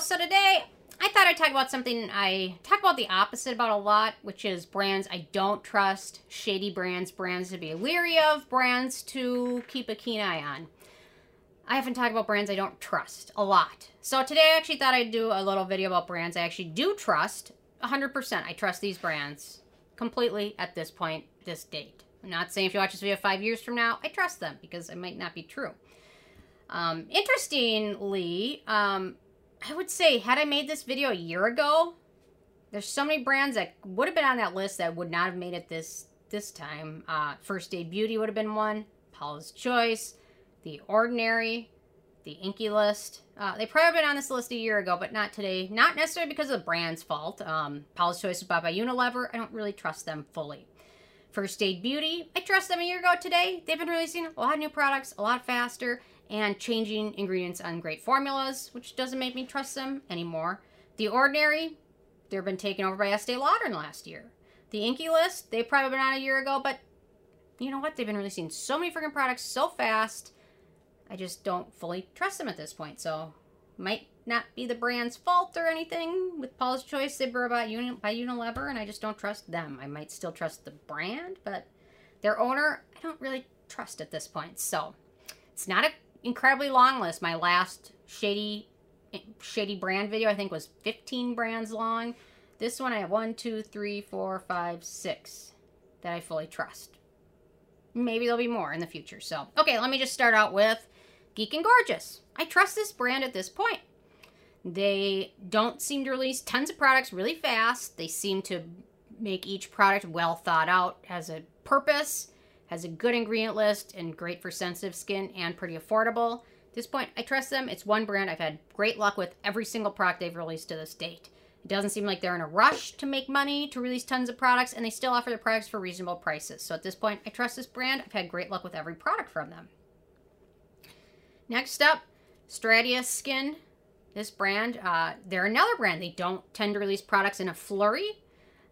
So today I thought I'd talk about something I talk about the opposite about a lot, which is brands I don't trust, shady brands, brands to be leery of, brands to keep a keen eye on. I often talk about brands I don't trust a lot. So today I actually thought I'd do a little video about brands I actually do trust 100%. I trust these brands completely at this point, this date. I'm not saying if you watch this video five years from now, I trust them because it might not be true. Um, interestingly, um, I would say, had I made this video a year ago, there's so many brands that would have been on that list that would not have made it this this time. Uh, First Aid Beauty would have been one. Paula's Choice, The Ordinary, The INKEY List. Uh, they probably been on this list a year ago, but not today. Not necessarily because of the brand's fault. Um, Paula's Choice is bought by Unilever. I don't really trust them fully. First Aid Beauty, I trust them a year ago today. They've been releasing a lot of new products, a lot faster, and changing ingredients on great formulas, which doesn't make me trust them anymore. The Ordinary, they've been taken over by Estee Lauder last year. The INKEY List, they've probably been on a year ago, but you know what? They've been releasing so many freaking products so fast, I just don't fully trust them at this point. So, might not be the brand's fault or anything. With Paula's Choice, they were bought Uni- by Unilever, and I just don't trust them. I might still trust the brand, but their owner, I don't really trust at this point. So, it's not a incredibly long list. My last shady shady brand video I think was 15 brands long. This one I have one, two, three, four, five, six that I fully trust. Maybe there'll be more in the future. So, okay, let me just start out with Geek and Gorgeous. I trust this brand at this point. They don't seem to release tons of products really fast. They seem to make each product well thought out, has a purpose, has a good ingredient list and great for sensitive skin and pretty affordable. At this point, I trust them. It's one brand I've had great luck with every single product they've released to this date. It doesn't seem like they're in a rush to make money to release tons of products, and they still offer their products for reasonable prices. So at this point, I trust this brand. I've had great luck with every product from them. Next up, Stratia Skin. This brand, uh, they're another brand. They don't tend to release products in a flurry.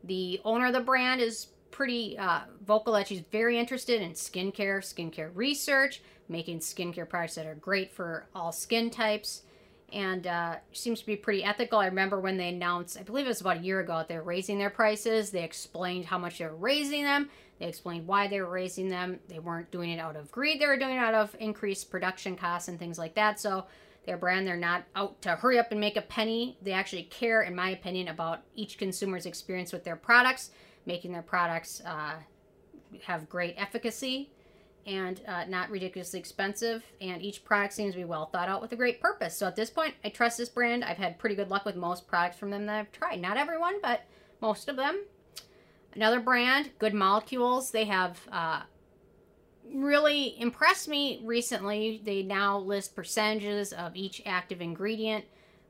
The owner of the brand is pretty uh, vocal that she's very interested in skincare, skincare research, making skincare products that are great for all skin types, and uh, seems to be pretty ethical. I remember when they announced, I believe it was about a year ago, they're raising their prices. They explained how much they're raising them. They explained why they were raising them. They weren't doing it out of greed. They were doing it out of increased production costs and things like that. So their brand, they're not out to hurry up and make a penny. They actually care, in my opinion, about each consumer's experience with their products making their products uh, have great efficacy and uh, not ridiculously expensive. And each product seems to be well thought out with a great purpose. So at this point, I trust this brand. I've had pretty good luck with most products from them that I've tried. Not everyone, but most of them. Another brand, Good Molecules. They have uh, really impressed me recently. They now list percentages of each active ingredient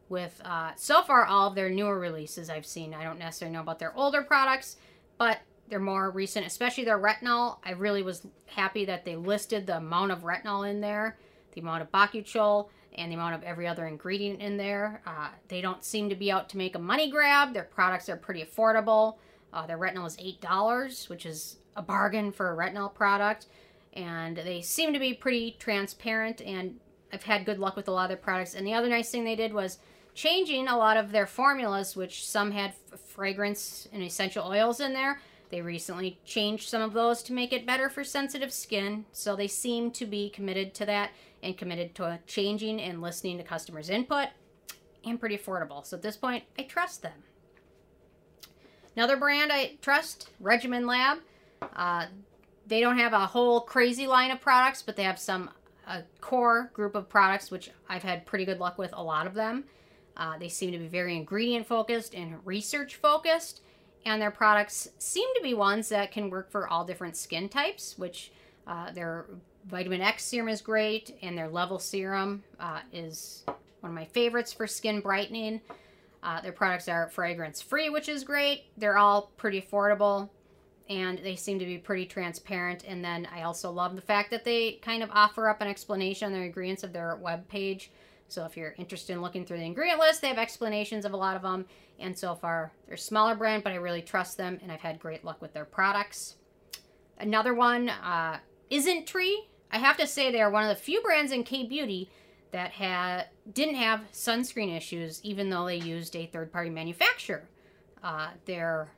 with uh, so far all of their newer releases I've seen. I don't necessarily know about their older products, but they're more recent, especially their retinol. I really was happy that they listed the amount of retinol in there, the amount of bakuchiol, and the amount of every other ingredient in there. Uh, they don't seem to be out to make a money grab. Their products are pretty affordable. Uh, their retinol is $8, which is a bargain for a retinol product. And they seem to be pretty transparent, and I've had good luck with a lot of their products. And the other nice thing they did was changing a lot of their formulas, which some had fragrance and essential oils in there. They recently changed some of those to make it better for sensitive skin, so they seem to be committed to that and committed to changing and listening to customers' input and pretty affordable. So at this point, I trust them. Another brand I trust, Regimen Lab. Uh, they don't have a whole crazy line of products, but they have some a core group of products which I've had pretty good luck with a lot of them. Uh, they seem to be very ingredient focused and research focused, and their products seem to be ones that can work for all different skin types, which uh, their vitamin X serum is great, and their level serum uh, is one of my favorites for skin brightening. Uh, their products are fragrance free, which is great. They're all pretty affordable and they seem to be pretty transparent. And then I also love the fact that they kind of offer up an explanation on the ingredients of their web page so if you're interested in looking through the ingredient list, they have explanations of a lot of them. And so far, they're a smaller brand, but I really trust them, and I've had great luck with their products. Another one, uh, Isntree. I have to say they are one of the few brands in K-Beauty that had didn't have sunscreen issues, even though they used a third-party manufacturer. Uh, their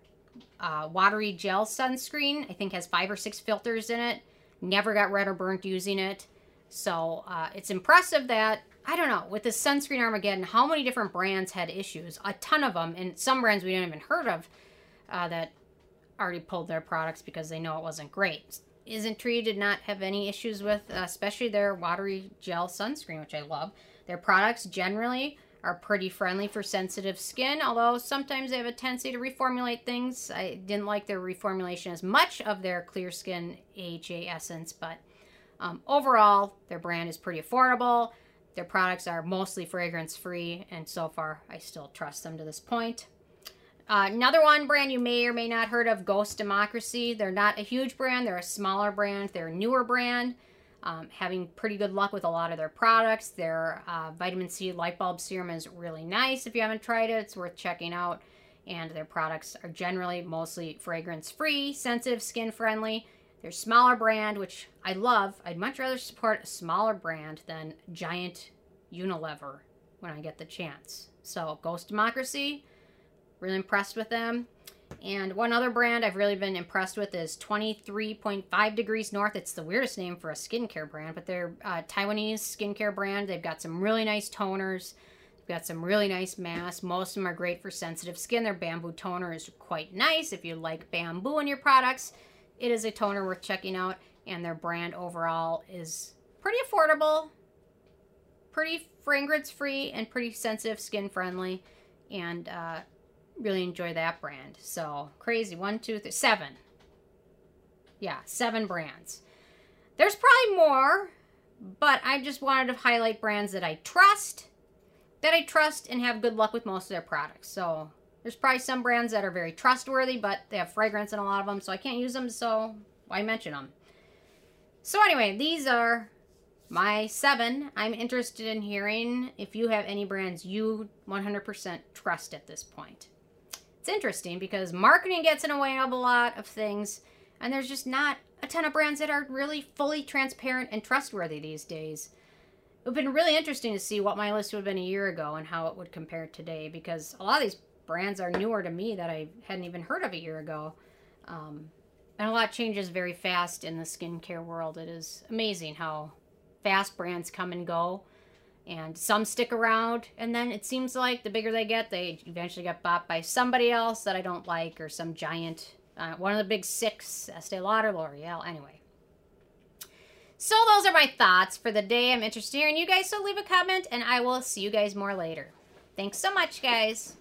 uh, watery gel sunscreen, I think, has five or six filters in it. Never got red or burnt using it. So uh, it's impressive that I don't know with the sunscreen Armageddon, how many different brands had issues? A ton of them, and some brands we didn't even heard of uh, that already pulled their products because they know it wasn't great. Isntree did not have any issues with, especially their watery gel sunscreen, which I love. Their products generally are pretty friendly for sensitive skin, although sometimes they have a tendency to reformulate things. I didn't like their reformulation as much of their Clear Skin AHA Essence, but um, overall, their brand is pretty affordable. Their products are mostly fragrance free, and so far, I still trust them to this point. Uh, another one brand you may or may not heard of, Ghost Democracy. They're not a huge brand. They're a smaller brand. They're a newer brand. Um, having pretty good luck with a lot of their products. Their uh, vitamin C light bulb serum is really nice. If you haven't tried it, it's worth checking out. And their products are generally mostly fragrance free, sensitive, skin friendly. They're smaller brand, which I love. I'd much rather support a smaller brand than giant Unilever when I get the chance. So, Ghost Democracy Really impressed with them. And one other brand I've really been impressed with is 23.5 Degrees North. It's the weirdest name for a skincare brand, but they're a Taiwanese skincare brand. They've got some really nice toners. They've got some really nice masks. Most of them are great for sensitive skin. Their bamboo toner is quite nice. If you like bamboo in your products, it is a toner worth checking out. And their brand overall is pretty affordable, pretty fragrance free, and pretty sensitive skin friendly. And uh, really enjoy that brand. So crazy. One, two, three, seven. Yeah, seven brands. There's probably more, but I just wanted to highlight brands that I trust, that I trust and have good luck with most of their products. So there's probably some brands that are very trustworthy, but they have fragrance in a lot of them, so I can't use them, so why mention them? So anyway, these are my seven. I'm interested in hearing if you have any brands you 100% trust at this point it's interesting because marketing gets in the way of a lot of things, and there's just not a ton of brands that are really fully transparent and trustworthy these days. It would have been really interesting to see what my list would have been a year ago and how it would compare today because a lot of these brands are newer to me that I hadn't even heard of a year ago. Um, and a lot changes very fast in the skincare world. It is amazing how fast brands come and go and some stick around and then it seems like the bigger they get they eventually get bought by somebody else that i don't like or some giant uh, one of the big six estee lauder l'oreal anyway so those are my thoughts for the day i'm interested in hearing you guys so leave a comment and i will see you guys more later thanks so much guys